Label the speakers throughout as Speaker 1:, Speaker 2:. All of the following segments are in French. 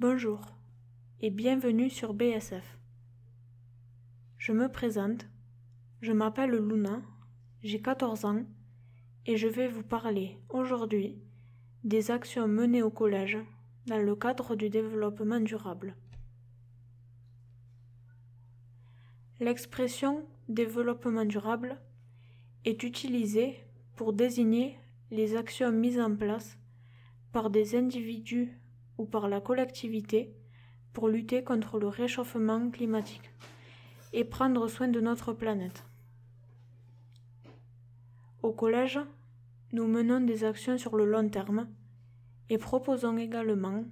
Speaker 1: Bonjour et bienvenue sur BSF. Je me présente, je m'appelle Luna, j'ai 14 ans et je vais vous parler aujourd'hui des actions menées au collège dans le cadre du développement durable. L'expression développement durable est utilisée pour désigner les actions mises en place par des individus ou par la collectivité pour lutter contre le réchauffement climatique et prendre soin de notre planète. Au collège, nous menons des actions sur le long terme et proposons également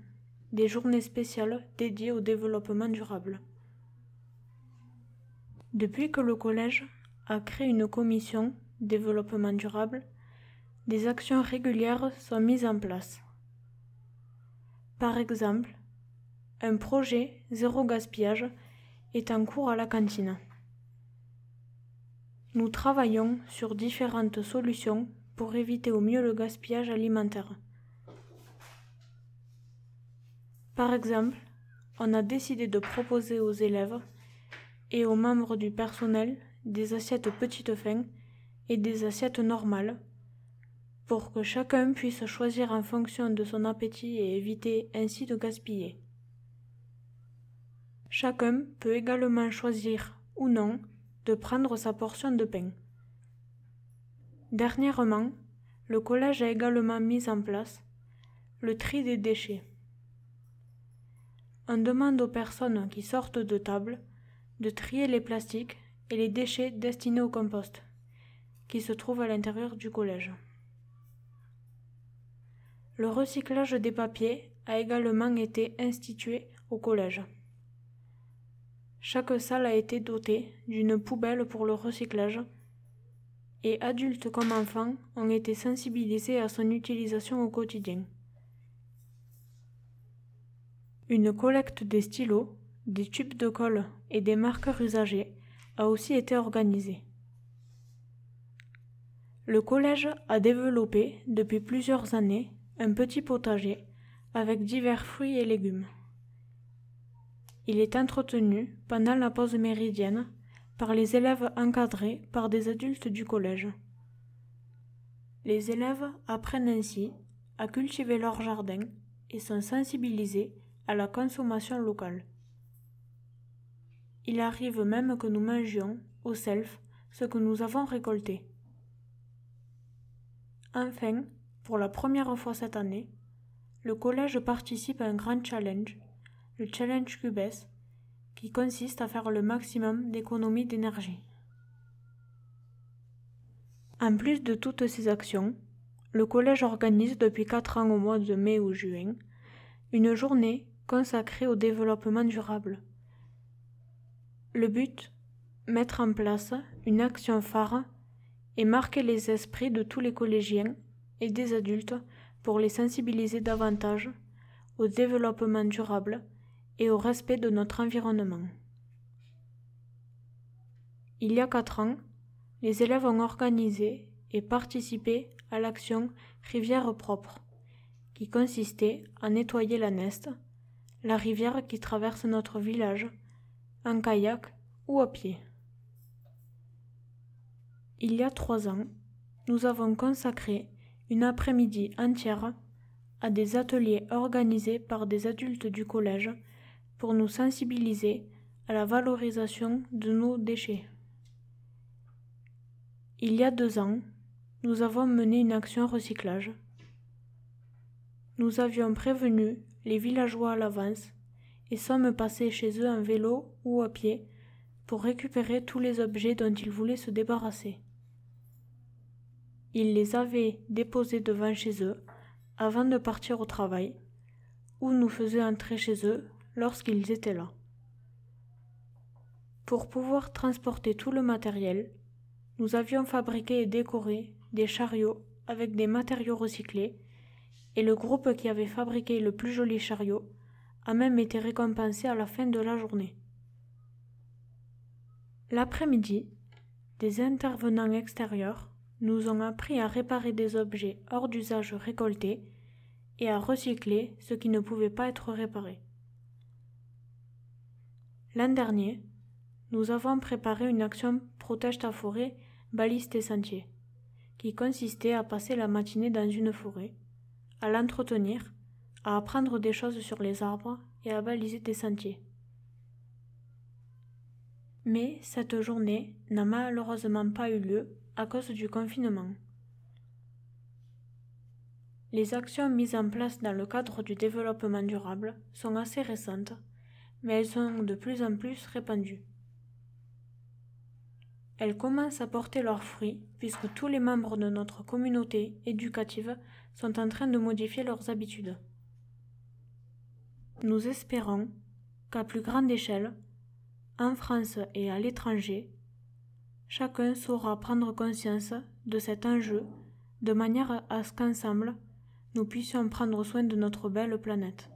Speaker 1: des journées spéciales dédiées au développement durable. Depuis que le collège a créé une commission développement durable, des actions régulières sont mises en place. Par exemple, un projet zéro gaspillage est en cours à la cantine. Nous travaillons sur différentes solutions pour éviter au mieux le gaspillage alimentaire. Par exemple, on a décidé de proposer aux élèves et aux membres du personnel des assiettes petites fins et des assiettes normales pour que chacun puisse choisir en fonction de son appétit et éviter ainsi de gaspiller. Chacun peut également choisir ou non de prendre sa portion de pain. Dernièrement, le collège a également mis en place le tri des déchets. On demande aux personnes qui sortent de table de trier les plastiques et les déchets destinés au compost, qui se trouvent à l'intérieur du collège. Le recyclage des papiers a également été institué au collège. Chaque salle a été dotée d'une poubelle pour le recyclage et adultes comme enfants ont été sensibilisés à son utilisation au quotidien. Une collecte des stylos des tubes de colle et des marqueurs usagés a aussi été organisé. Le collège a développé depuis plusieurs années un petit potager avec divers fruits et légumes. Il est entretenu pendant la pause méridienne par les élèves encadrés par des adultes du collège. Les élèves apprennent ainsi à cultiver leur jardin et sont sensibilisés à la consommation locale. Il arrive même que nous mangions, au self, ce que nous avons récolté. Enfin, pour la première fois cette année, le collège participe à un grand challenge, le Challenge Cubes, qui consiste à faire le maximum d'économies d'énergie. En plus de toutes ces actions, le collège organise depuis quatre ans au mois de mai ou juin une journée consacrée au développement durable. Le but Mettre en place une action phare et marquer les esprits de tous les collégiens et des adultes pour les sensibiliser davantage au développement durable et au respect de notre environnement. Il y a quatre ans, les élèves ont organisé et participé à l'action Rivière propre, qui consistait à nettoyer la Neste, la rivière qui traverse notre village en kayak ou à pied. Il y a trois ans, nous avons consacré une après-midi entière à des ateliers organisés par des adultes du collège pour nous sensibiliser à la valorisation de nos déchets. Il y a deux ans, nous avons mené une action recyclage. Nous avions prévenu les villageois à l'avance et sommes passés chez eux en vélo ou à pied pour récupérer tous les objets dont ils voulaient se débarrasser. Ils les avaient déposés devant chez eux avant de partir au travail, ou nous faisaient entrer chez eux lorsqu'ils étaient là. Pour pouvoir transporter tout le matériel, nous avions fabriqué et décoré des chariots avec des matériaux recyclés, et le groupe qui avait fabriqué le plus joli chariot a même été récompensé à la fin de la journée. L'après-midi, des intervenants extérieurs nous ont appris à réparer des objets hors d'usage récoltés et à recycler ce qui ne pouvait pas être réparé. L'an dernier, nous avons préparé une action Protège ta forêt, balise tes sentiers, qui consistait à passer la matinée dans une forêt, à l'entretenir, à apprendre des choses sur les arbres et à baliser tes sentiers. Mais cette journée n'a malheureusement pas eu lieu à cause du confinement. Les actions mises en place dans le cadre du développement durable sont assez récentes, mais elles sont de plus en plus répandues. Elles commencent à porter leurs fruits puisque tous les membres de notre communauté éducative sont en train de modifier leurs habitudes. Nous espérons qu'à plus grande échelle, en France et à l'étranger, chacun saura prendre conscience de cet enjeu de manière à ce qu'ensemble, nous puissions prendre soin de notre belle planète.